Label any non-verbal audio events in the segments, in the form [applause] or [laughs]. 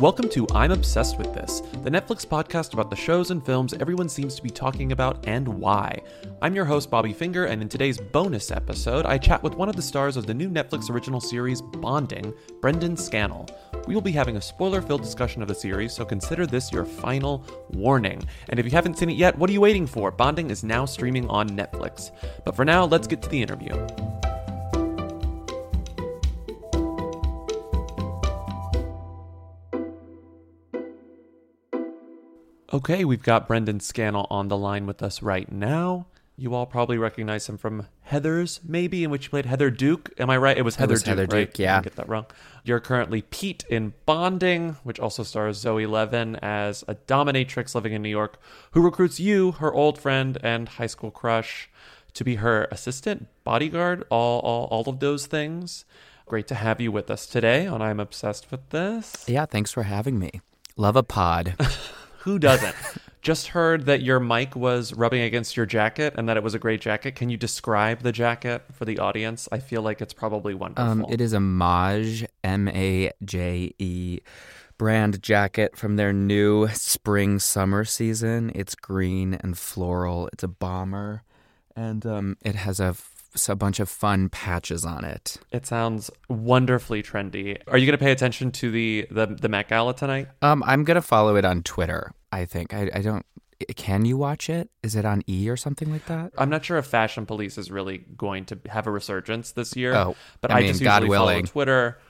Welcome to I'm Obsessed with This, the Netflix podcast about the shows and films everyone seems to be talking about and why. I'm your host, Bobby Finger, and in today's bonus episode, I chat with one of the stars of the new Netflix original series Bonding, Brendan Scannell. We will be having a spoiler filled discussion of the series, so consider this your final warning. And if you haven't seen it yet, what are you waiting for? Bonding is now streaming on Netflix. But for now, let's get to the interview. Okay, we've got Brendan Scannell on the line with us right now. You all probably recognize him from Heathers, maybe, in which he played Heather Duke. Am I right? It was Heather was Duke, Heather right? Duke, yeah. I didn't get that wrong. You're currently Pete in Bonding, which also stars Zoe Levin as a dominatrix living in New York who recruits you, her old friend and high school crush, to be her assistant, bodyguard, all, all, all of those things. Great to have you with us today on I'm Obsessed with This. Yeah, thanks for having me. Love a pod. [laughs] Who doesn't? [laughs] Just heard that your mic was rubbing against your jacket and that it was a great jacket. Can you describe the jacket for the audience? I feel like it's probably wonderful. Um, it is a Maje, M A J E, brand jacket from their new spring summer season. It's green and floral. It's a bomber, and um, it has a, a bunch of fun patches on it. It sounds wonderfully trendy. Are you going to pay attention to the, the the Met Gala tonight? Um, I'm gonna follow it on Twitter. I think I, I don't. Can you watch it? Is it on E or something like that? I'm not sure if Fashion Police is really going to have a resurgence this year. Oh, but I I, mean, just God usually follow willing. Twitter.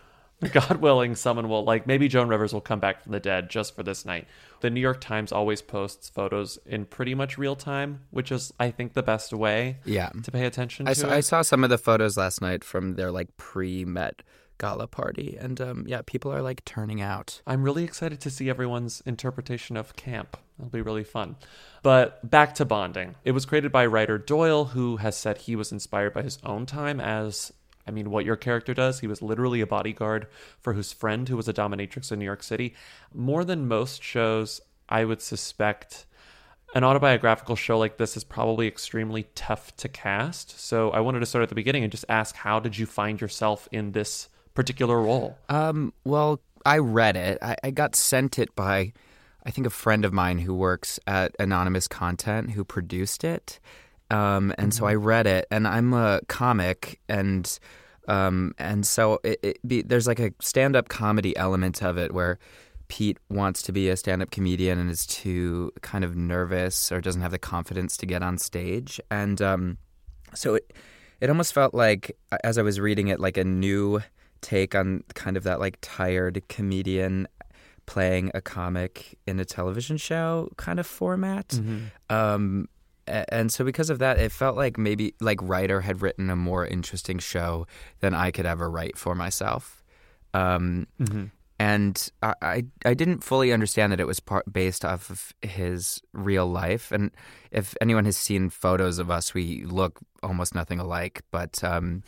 [laughs] God willing, someone will like maybe Joan Rivers will come back from the dead just for this night. The New York Times always posts photos in pretty much real time, which is I think the best way Yeah. to pay attention I to saw, it. I saw some of the photos last night from their like pre-Met gala party, and um, yeah, people are like turning out. I'm really excited to see everyone's interpretation of camp. It'll be really fun. But back to bonding. It was created by Rightor Doyle, who has said he was inspired by his own time as. I mean, what your character does, he was literally a bodyguard for his friend who was a dominatrix in New York City. More than most shows, I would suspect an autobiographical show like this is probably extremely tough to cast. So I wanted to start at the beginning and just ask how did you find yourself in this particular role? Um, well, I read it. I, I got sent it by, I think, a friend of mine who works at Anonymous Content who produced it. Um, and so I read it, and I'm a comic, and um, and so it, it be, there's like a stand-up comedy element of it where Pete wants to be a stand-up comedian and is too kind of nervous or doesn't have the confidence to get on stage, and um, so it it almost felt like as I was reading it, like a new take on kind of that like tired comedian playing a comic in a television show kind of format. Um, a- and so because of that, it felt like maybe like Rightor had written a more interesting show than I could ever write for myself. Um, and I, I I didn't fully understand that it was part based off of his real life. And if anyone has seen photos of us, we look almost nothing alike. But um,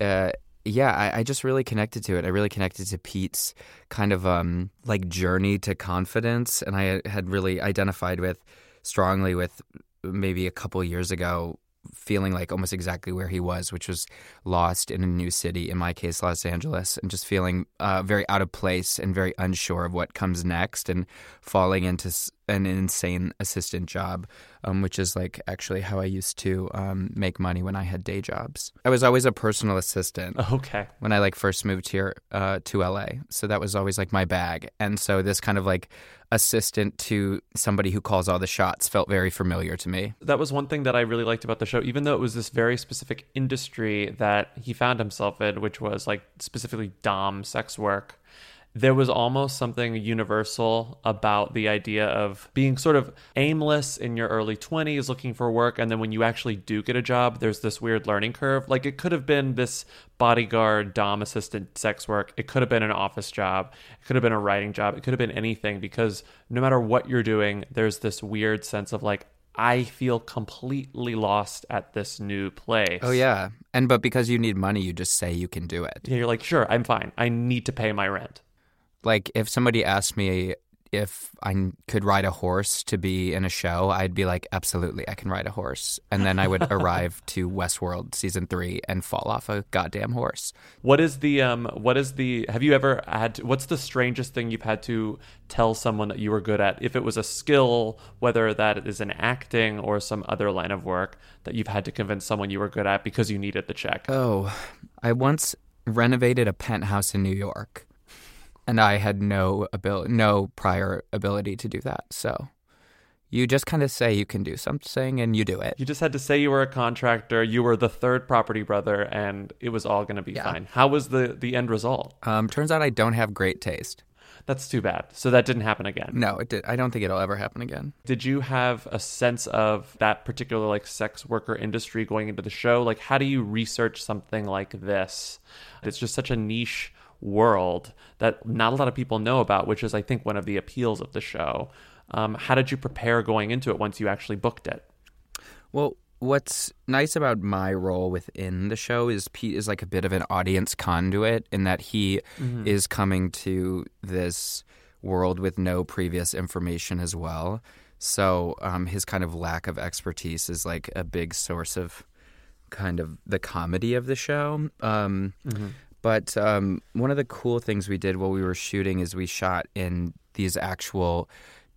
uh, yeah, I, I just really connected to it. I really connected to Pete's kind of um, like journey to confidence, and I had really identified with strongly with maybe a couple years ago feeling like almost exactly where he was, which was lost in a new city, in my case, Los Angeles, and just feeling uh, very out of place and very unsure of what comes next and falling into an insane assistant job, um, which is like actually how I used to um, make money when I had day jobs. I was always a personal assistant [laughs] Okay. when I like first moved here uh, to LA. So that was always like my bag. And so this kind of like assistant to somebody who calls all the shots felt very familiar to me. that was one thing that I really liked about the show, even though it was this very specific industry that he found himself in, which was like specifically Dom sex work. There was almost something universal about the idea of being sort of aimless in your early 20s, looking for work. And then when you actually do get a job, there's this weird learning curve. Like it could have been this bodyguard, Dom assistant sex work. It could have been an office job. It could have been a writing job. It could have been anything because no matter what you're doing, there's this weird sense of like, I feel completely lost at this new place. Oh yeah. And but because you need money, you just say you can do it. Yeah, You're like, sure, I'm fine. I need to pay my rent. Like if somebody asked me if I could ride a horse to be in a show, I'd be like, absolutely, I can ride a horse. And then I would [laughs] arrive to Westworld season three and fall off a goddamn horse. What is the um? What is the? Have you ever had? To, what's the strangest thing you've had to tell someone that you were good at? If it was a skill, whether that is in acting or some other line of work that you've had to convince someone you were good at because you needed the check. Oh, I once renovated a penthouse in New York and I had no ability, no prior ability to do that. So you just kind of say you can do something and you do it. You just had to say you were a contractor, you were the third property brother, and it was all going to be Yeah. fine. How was the the end result? Um, turns out I don't have great taste. That's too bad. So that didn't happen again. No, it did. I don't think it'll ever happen again. Did you have a sense of that particular like sex worker industry going into the show? Like how do you research something like this? It's just such a niche world that not a lot of people know about, which is I think one of the appeals of the show. Um, how did you prepare going into it once you actually booked it? Well, what's nice about my role within the show is Pete is like a bit of an audience conduit in that he is coming to this world with no previous information as well. So um, his kind of lack of expertise is like a big source of kind of the comedy of the show. Um, But um, one of the cool things we did while we were shooting is we shot in these actual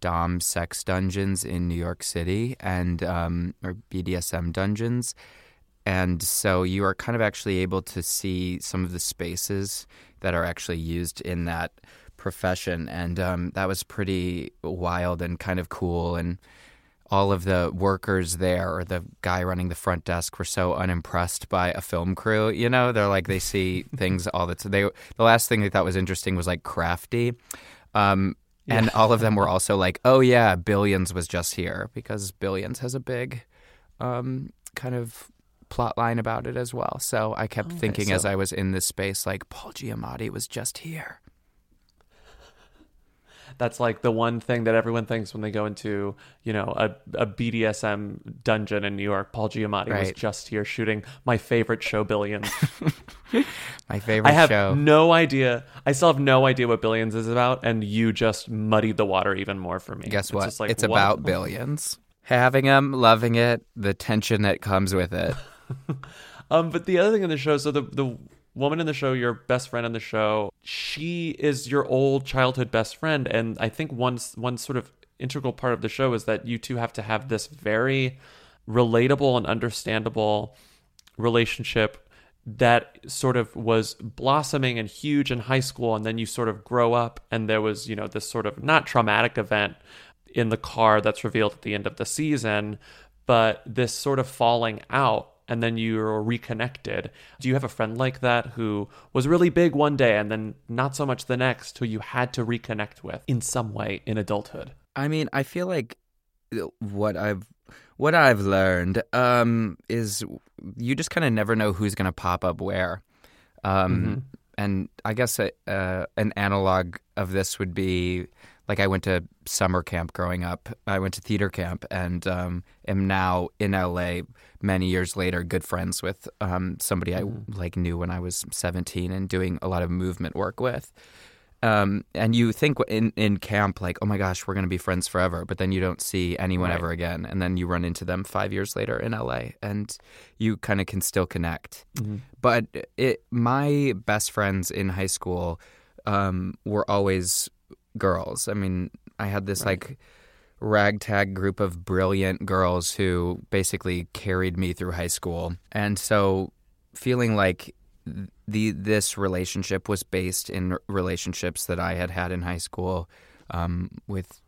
dom sex dungeons in New York City and um, or BDSM dungeons. And so you are kind of actually able to see some of the spaces that are actually used in that profession. And um, that was pretty wild and kind of cool. And all of the workers there or the guy running the front desk were so unimpressed by a film crew. You know, they're like they see [laughs] things all the time. They the last thing they thought was interesting was like crafty. Um, and all of them were [laughs] also like, "Oh yeah, Billions was just here because Billions has a big um, kind of plot line about it as well." So I kept Okay, thinking as I was in this space, like Paul Giamatti was just here. That's like the one thing that everyone thinks when they go into, you know, a, a BDSM dungeon in New York. Paul Giamatti was just here shooting my favorite show, Billions. [laughs] My favorite I have show. no idea. I still have no idea what Billions is about, and you just muddied the water even more for me. Guess It's what? just like, it's what- about billions. Having them, loving it, the tension that comes with it. [laughs] Um, but the other thing in the show, so the the woman in the show, your best friend in the show, she is your old childhood best friend, and I think one one sort of integral part of the show is that you two have to have this very relatable and understandable relationship that sort of was blossoming and huge in high school. And then you sort of grow up and there was you know this sort of not traumatic event in the car that's revealed at the end of the season but this sort of falling out and then you're reconnected. Do you have a friend like that who was really big one day and then not so much the next who you had to reconnect with in some way in adulthood? I mean, I feel like what I've what I've learned um, is you just kind of never know who's going to pop up where. Um, And I guess a, uh, an analog of this would be like I went to summer camp growing up. I went to theater camp and um, am now in LA many years later, good friends with um, somebody I like knew when I was 17 and doing a lot of movement work with. Um, and you think in, in camp, like, oh my gosh, we're going to be friends forever. But then you don't see anyone Right. ever again. And then you run into them five years later in LA and you kind of can still connect. But it, my best friends in high school um, were always girls. I mean, I had this like ragtag group of brilliant girls who basically carried me through high school. And so feeling like the this relationship was based in relationships that I had had in high school um, with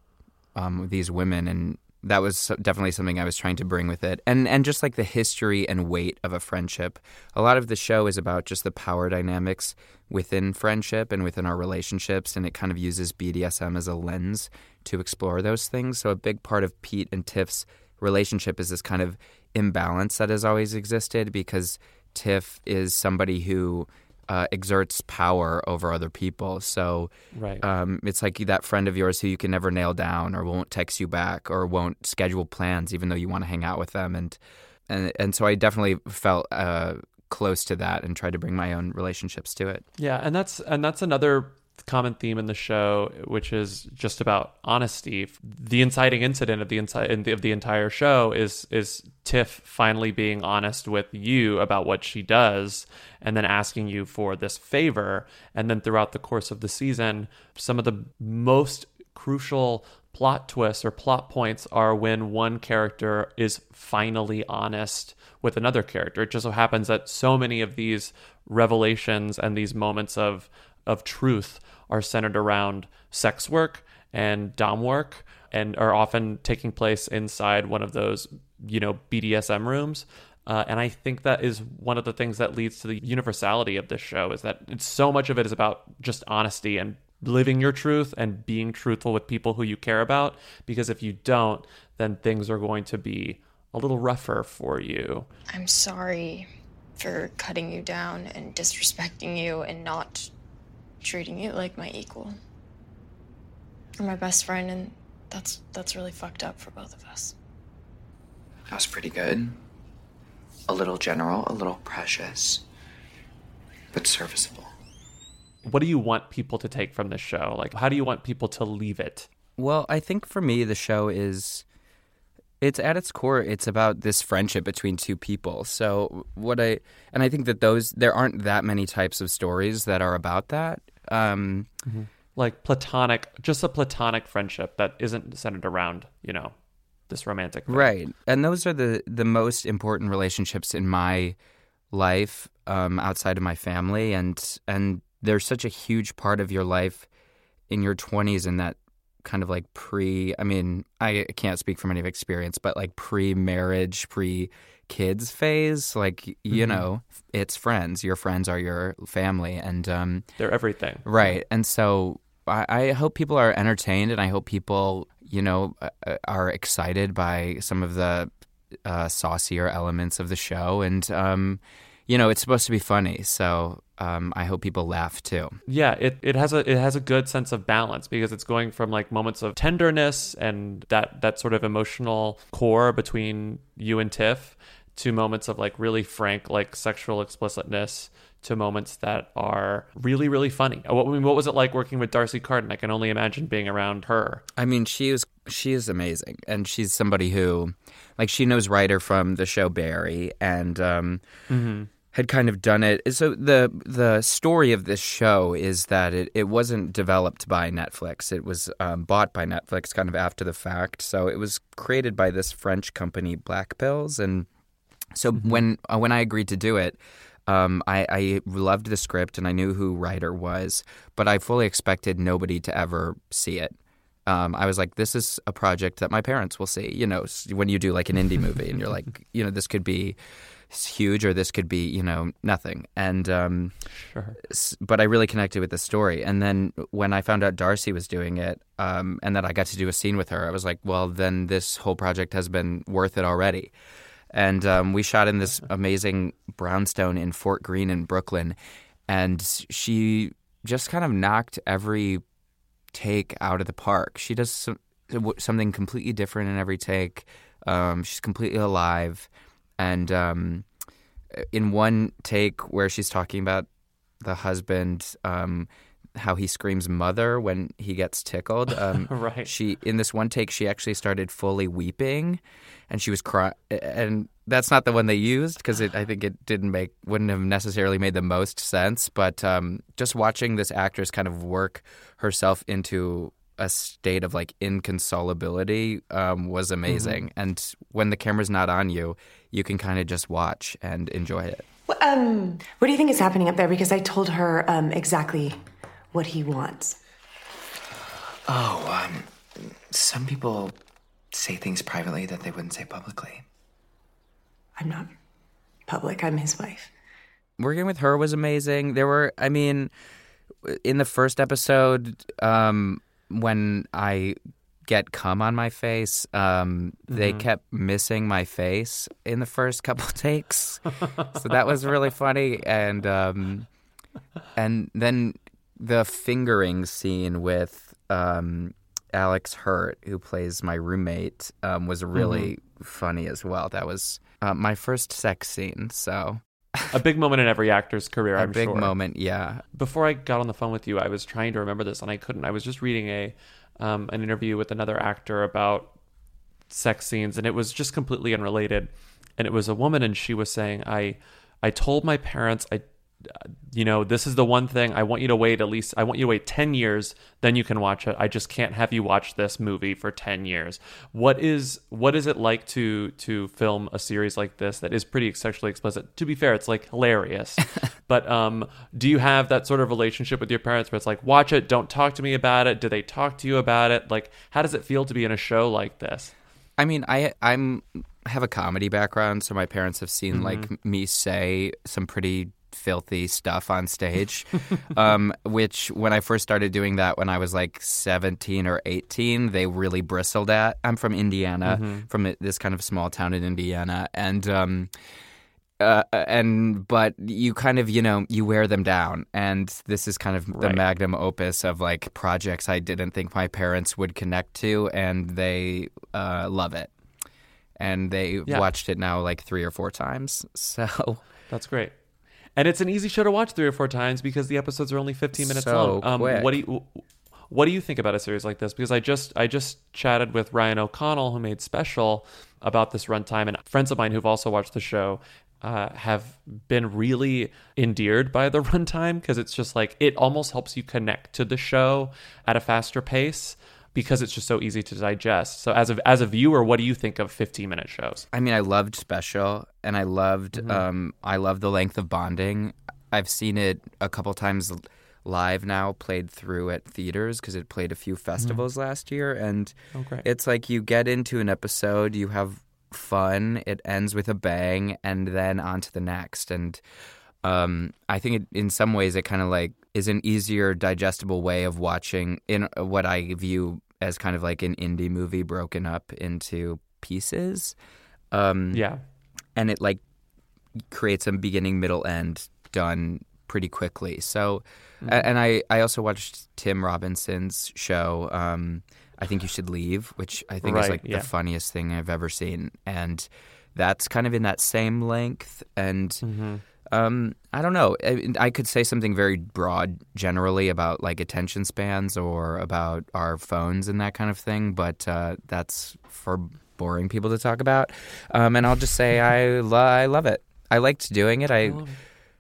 um, these women, and that was definitely something I was trying to bring with it, and and just like the history and weight of a friendship. A lot of the show is about just the power dynamics within friendship and within our relationships, and it kind of uses BDSM as a lens to explore those things. So a big part of Pete and Tiff's relationship is this kind of imbalance that has always existed because Tiff is somebody who uh, exerts power over other people. So right um, it's like that friend of yours who you can never nail down or won't text you back or won't schedule plans even though you want to hang out with them. And and, and so I definitely felt uh, close to that and tried to bring my own relationships to it. Yeah, and that's and that's another common theme in the show, which is just about honesty. The inciting incident of the inside of the entire show is is Tiff finally being honest with you about what she does, and then asking you for this favor. And then throughout the course of the season, some of the most crucial plot twists or plot points are when one character is finally honest with another character. It just so happens that so many of these revelations and these moments of of truth are centered around sex work and dom work and are often taking place inside one of those you know BDSM rooms. Uh, and I think that is one of the things that leads to the universality of this show is that it's so much of it is about just honesty and living your truth and being truthful with people who you care about. Because if you don't, then things are going to be a little rougher for you. I'm sorry for cutting you down and disrespecting you and not treating you like my equal. You're my best friend, and that's that's really fucked up for both of us. That was pretty good. A little general, a little precious, but serviceable. What do you want people to take from this show? Like, how do you want people to leave it? Well, I think for me, the show is. It's at its core, it's about this friendship between two people. So, what I. And I think that those. There aren't that many types of stories that are about that. Um, mm-hmm. Like platonic, just a platonic friendship that isn't centered around, you know, this romantic thing. Right. And those are the, the most important relationships in my life um, outside of my family. And, and they're such a huge part of your life in your 20s and that kind of like pre I mean, I can't speak from any experience, but like pre marriage, pre kids phase, like you mm-hmm. know, it's friends. Your friends are your family and um they're everything. Right. And so I, I hope people are entertained and I hope people, you know, are excited by some of the uh, saucier elements of the show and um you know, it's supposed to be funny. So um, I hope people laugh too. Yeah, it, it has a it has a good sense of balance because it's going from like moments of tenderness and that that sort of emotional core between you and Tiff to moments of like really frank like sexual explicitness to moments that are really really funny. What I mean, what was it like working with D'Arcy Carden? I can only imagine being around her. I mean, she is she is amazing, and she's somebody who, like, she knows Rightor from the show Barry, and um, mm-hmm had kind of done it. So the the story of this show is that it, it wasn't developed by Netflix. It was um, bought by Netflix kind of after the fact. So it was created by this French company, Black Pills, and so mm-hmm. when uh, when I agreed to do it. Um, I, I loved the script and I knew who Rightor was, but I fully expected nobody to ever see it. Um, I was like, this is a project that my parents will see. You know, when you do like an indie movie and you're [laughs] like, you know, this could be huge or this could be you know nothing. And um, sure. but i really connected with the story. And then when i found out d'arcy was doing it um, and that i got to do a scene with her i was like well then this whole project has been worth it already. And um, we shot in this [laughs] amazing brownstone in fort greene in brooklyn. And she just kind of knocked every take out of the park. She does some, something completely different in every take. Um, she's completely alive and um, in one take where she's talking about the husband um, how he screams mother when he gets tickled [laughs] um, right she in this one take she actually started fully weeping and she was crying and that's not the one they used because i think it didn't make wouldn't have necessarily made the most sense but um, just watching this actress kind of work herself into a state of like inconsolability um, was amazing. Mm-hmm. And when the camera's not on you, you can kind of just watch and enjoy it. Well, um, what do you think is happening up there? Because I told her um, exactly what he wants. Oh, um, some people say things privately that they wouldn't say publicly. I'm not public. I'm his wife. Working with her was amazing. There were, I mean, in the first episode, um, when I get cum on my face. Um, mm-hmm. They kept missing my face in the first couple [laughs] takes, so that was really funny. And um, and then the fingering scene with um, Alex Hurt, who plays my roommate, um, was really mm-hmm. funny as well. That was uh, my first sex scene. So a big moment in every actor's career. [laughs] A I'm big moment, yeah. Before I got on the phone with you, I was trying to remember this and I couldn't. I was just reading a um, an interview with another actor about sex scenes, and it was just completely unrelated. And it was a woman, and she was saying, "I, I told my parents, I, you know, this is the one thing I want you to wait at least. I want you to wait ten years, then you can watch it. I just can't have you watch this movie for ten years. What is what is it like to to film a series like this that is pretty sexually explicit? To be fair, it's like hilarious, [laughs] but um, do you have that sort of relationship with your parents where it's like, watch it, don't talk to me about it? Do they talk to you about it? Like, how does it feel to be in a show like this? I mean, I I'm have a comedy background, so my parents have seen Mm-hmm. like me say some pretty filthy stuff on stage. [laughs] um, which when I first started doing that when I was like 17 or 18, they really bristled at. I'm from Indiana, Mm-hmm. from this kind of small town in Indiana, and um, uh, and but you kind of you know you wear them down and this is kind of the magnum opus of like projects i didn't think my parents would connect to and they uh, love it and they Yeah. watched it now like three or four times [laughs] so That's great. And it's an easy show to watch three or four times because the episodes are only 15 minutes So long. Um, quick. What do you what do you think about a series like this? Because I just I just chatted with Ryan O'Connell who made special about this runtime and friends of mine who've also watched the show uh, have been really endeared by the [laughs] runtime because it's just like it almost helps you connect to the show at a faster pace because it's just so easy to digest. So as a as a viewer, what do you think of 15 minute shows? i mean i loved special and i loved Mm-hmm. um, i love the length of bonding i've seen it a couple times live now played through at theaters because it played a few festivals last year and Oh. It's like you get into an episode, you have fun, it ends with a bang, and then on to the next. And um, I think it, in some ways it kind of like is an easier, digestible way of watching in what I view as kind of like an indie movie broken up into pieces. Um, yeah. and it like creates a beginning, middle, end done pretty quickly. So, Mm-hmm. and I I also watched Tim Robinson's show. Um, I think you should leave, which I think is like yeah. the funniest thing I've ever seen, and that's kind of in that same length. And Mm-hmm. Um, I don't know. I, I could say something very broad, generally about like attention spans or about our phones and that kind of thing, but uh, that's for boring people to talk about. Um, and I'll just say I lo- I love it. I liked doing it. I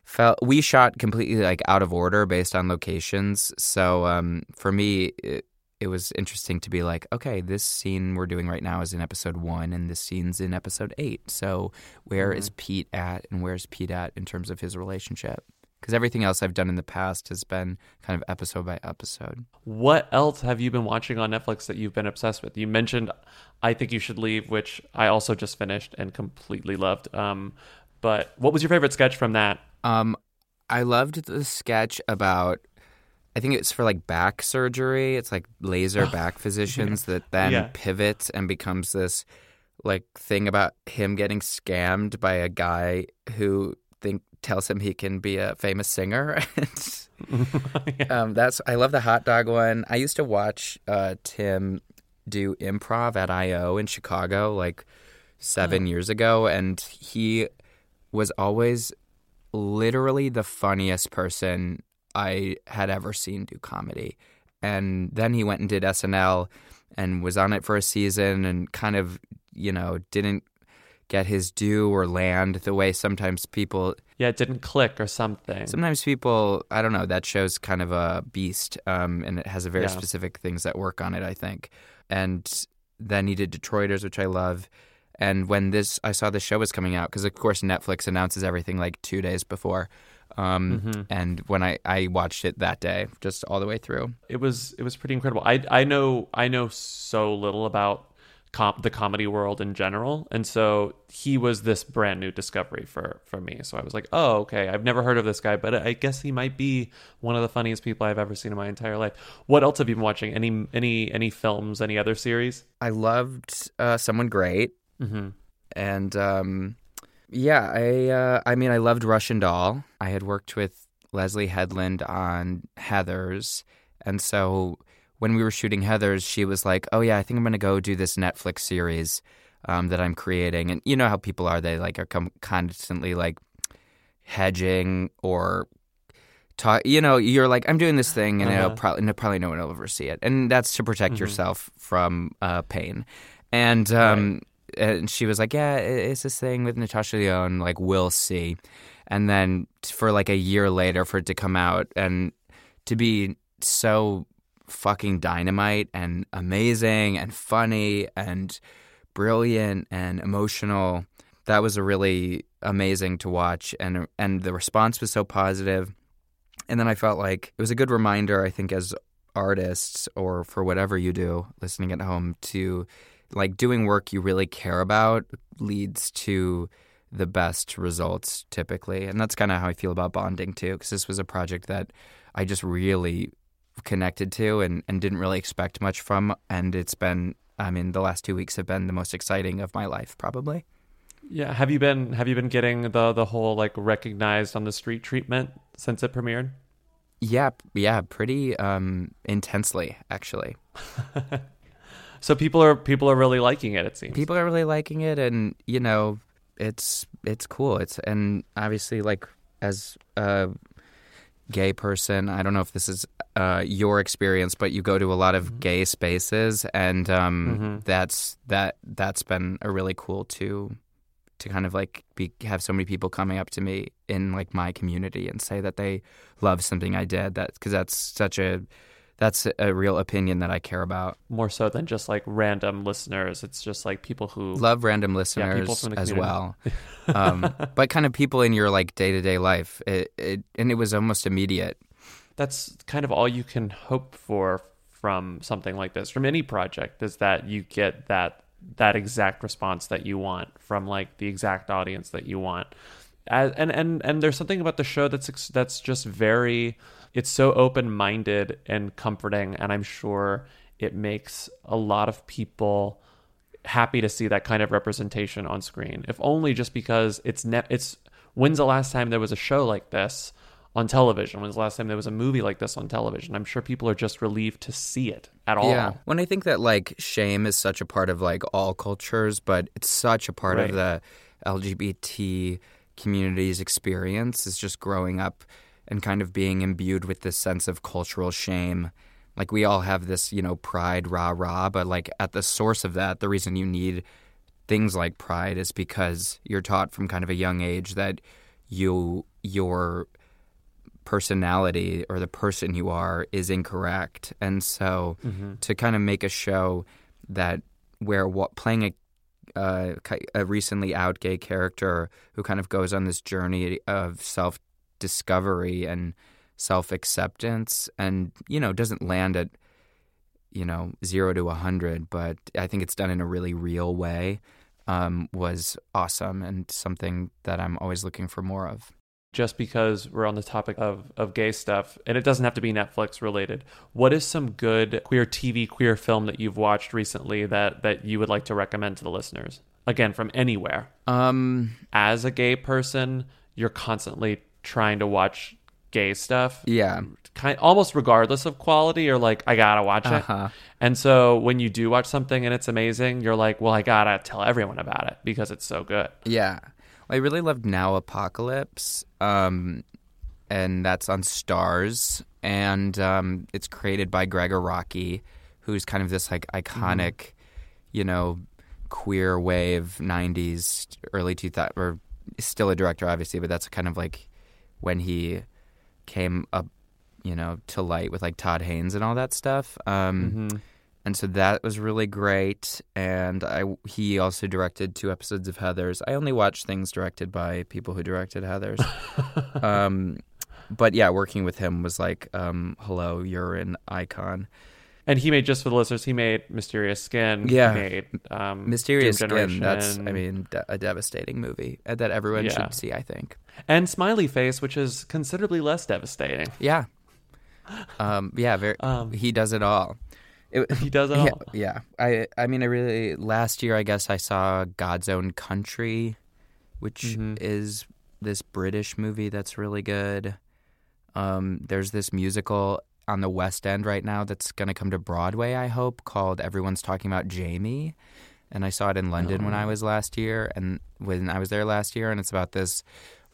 felt we shot completely like out of order based on locations. So um, for me, it, it was interesting to be like, okay, this scene we're doing right now is in episode one, and this scene's in episode eight. So where is Pete at, and where's Pete at in terms of his relationship? Because everything else I've done in the past has been kind of episode by episode. What else have you been watching on Netflix that you've been obsessed with? You mentioned I think you should leave, which I also just finished and completely loved. Um, but what was your favorite sketch from that? Um, I loved the sketch about. I think it's for like back surgery. It's like laser back [laughs] physicians that then Yeah. pivots and becomes this like thing about him getting scammed by a guy who think tells him he can be a famous singer. [laughs] It's- [laughs] um, that's I love the hot dog one. I used to watch uh, Tim do improv at IO in Chicago like seven years ago, and he was always literally the funniest person I had ever seen do comedy. And then he went and did SNL and was on it for a season and kind of, you know, didn't get his due or land the way sometimes people Yeah, it didn't click or something. sometimes people I don't know, that show's kind of a beast. Um, and it has a very Yeah. specific things that work on it, I think. And then he did Detroiters, which I love. And when this, I saw the show was coming out because, of course, Netflix announces everything like two days before. Um, Mm-hmm. And when I, I watched it that day, just all the way through. it was it was pretty incredible. I I know I know so little about com- the comedy world in general, and so he was this brand new discovery for for me. So I was like, oh okay, I've never heard of this guy, but I guess he might be one of the funniest people I've ever seen in my entire life. What else have you been watching? Any any any films? Any other series? I loved uh, Someone Great. Mm-hmm. And um, yeah, I uh, I mean, I loved Russian Doll. I had worked with Leslie Headland on Heathers, and so when we were shooting Heathers, she was like, "Oh yeah, I think I'm gonna go do this Netflix series um, that I'm creating." And you know how people are; they like are com- constantly like hedging or talk. You know, you're like, I'm doing this thing, and it'll Uh-huh. probably no, probably no one will ever see it, and that's to protect Mhm. yourself from uh, pain. And um, and she was like, yeah, it's this thing with Natasha Lyonne. Like, we'll see. And then for like a year later, for it to come out and to be so fucking dynamite and amazing and funny and brilliant and emotional. That was a really amazing to watch and and the response was so positive. And then I felt like it was a good reminder I think as artists or for whatever you do listening at home to like doing work you really care about leads to the best results typically. And that's kind of how I feel about bonding too because this was a project that I just really connected to and, and didn't really expect much from. And it's been, I mean, the last two weeks have been the most exciting of my life, probably. Yeah, have you been have you been getting the the whole like recognized on the street treatment since it premiered? Yeah, yeah, pretty um, intensely, actually. [laughs] So people are people are really liking it. It seems. People are really liking it, and you know, it's it's cool. It's and obviously, like as a gay person, I don't know if this is uh, your experience, but you go to a lot of gay spaces, and um, Mhm. that's that that's been a really cool too to kind of like be have so many people coming up to me in like my community and say that they love something I did. That because that's such a that's a real opinion that I care about. more so than just like random listeners. It's just like people who love random listeners the as well [laughs] um, but kind of people in your like day-to-day life it, it, and it was almost immediate that's kind of all you can hope for from something like this from any project is that you get that that exact response that you want from like the exact audience that you want As, and and and there's something about the show that's that's just very it's so open-minded and comforting and i'm sure it makes a lot of people happy to see that kind of representation on screen. If only just because it's ne- it's when's the last time there was a show like this on television? When's the last time there was a movie like this on television? I'm sure people are just relieved to see it at all. Yeah. When i think that like shame is such a part of like all cultures but it's such a part Right. of the lgbt community's experience is just growing up and kind of being imbued with this sense of cultural shame. Like we all have this you know pride rah rah but like at the source of that the reason you need things like pride is because you're taught from kind of a young age that you your personality or the person you are is incorrect. And so to kind of make a show that where what playing a uh, a recently out gay character who kind of goes on this journey of self discovery and self acceptance and you know doesn't land at you know zero to a hundred but I think it's done in a really real way um, was awesome and something that I'm always looking for more of. just because we're on the topic of, of gay stuff, and it doesn't have to be Netflix related, what is some good queer TV, queer film that you've watched recently that, that you would like to recommend to the listeners? Again, from anywhere. Um, As a gay person, you're constantly trying to watch gay stuff, yeah, kind almost regardless of quality, or like, I gotta watch it. Uh-huh. And so when you do watch something and it's amazing, you're like, well, I gotta tell everyone about it because it's so good. Yeah. I really loved Now Apocalypse. Um, and that's on Starz. And um, it's created by Gregg Araki, who's kind of this like iconic, you know, queer wave 90s, early 2000s, or still a director, obviously, but that's kind of like when he came up, you know, to light with like Todd Haynes and all that stuff. Um, Mhm. and so that was really great. And I he also directed two episodes of Heathers. I only watch things directed by people who directed Heathers. [laughs] um, but yeah, working with him was like, um, hello, you're an icon. And he made just for the listeners. He made Mysterious Skin. Yeah. he made um, Mysterious Doom Skin. That's I mean de- a devastating movie uh, that everyone Yeah. should see. I think. and Smiley Face, which is considerably less devastating. Yeah. Um, yeah. Very. [laughs] Um, he does it all. It, [laughs] He does it yeah, all. yeah. I I mean I really last year I guess I saw God's Own Country, which Mhm. is this British movie that's really good. Um, there's this musical on the West End right now that's going to come to Broadway, I hope, called Everyone's Talking About Jamie. And I saw it in London when I Oh. was last year and when I was there last year and it's about this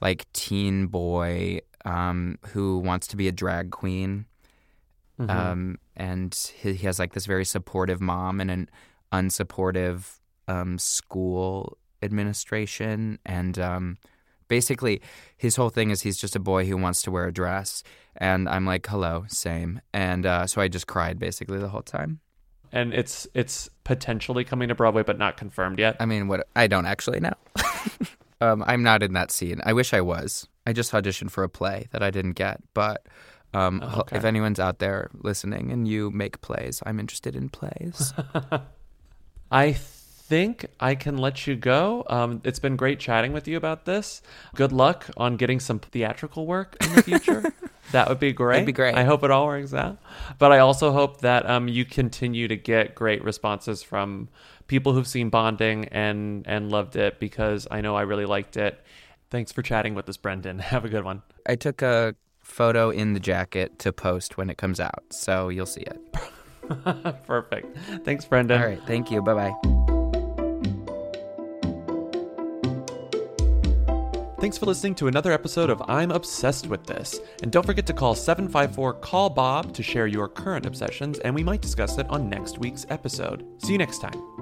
like teen boy um, who wants to be a drag queen. Um, and he, he has like this very supportive mom and an unsupportive um, school administration. And um, basically, his whole thing is he's just a boy who wants to wear a dress. And I'm like, hello, same. And uh, so I just cried basically the whole time. And it's it's potentially coming to Broadway, but not confirmed yet. I mean, what I don't actually know. [laughs] um, I'm not in that scene. I wish I was. I just auditioned for a play that I didn't get. But um, Oh, okay. if anyone's out there listening and you make plays, I'm interested in plays. [laughs] I think I can let you go. Um, it's been great chatting with you about this. Good luck on getting some theatrical work in the future. [laughs] that would be great. be great. I hope it all works out. But I also hope that um, you continue to get great responses from people who've seen Bonding and and loved it because I know I really liked it. Thanks for chatting with us, Brendan. [laughs] Have a good one. I took a photo in the jacket to post when it comes out, so you'll see it. [laughs] Perfect. Thanks, Brendan. All right, thank you. Bye bye. Thanks for listening to another episode of I'm Obsessed with This. And don't forget to call 754 Call Bob to share your current obsessions, and we might discuss it on next week's episode. See you next time.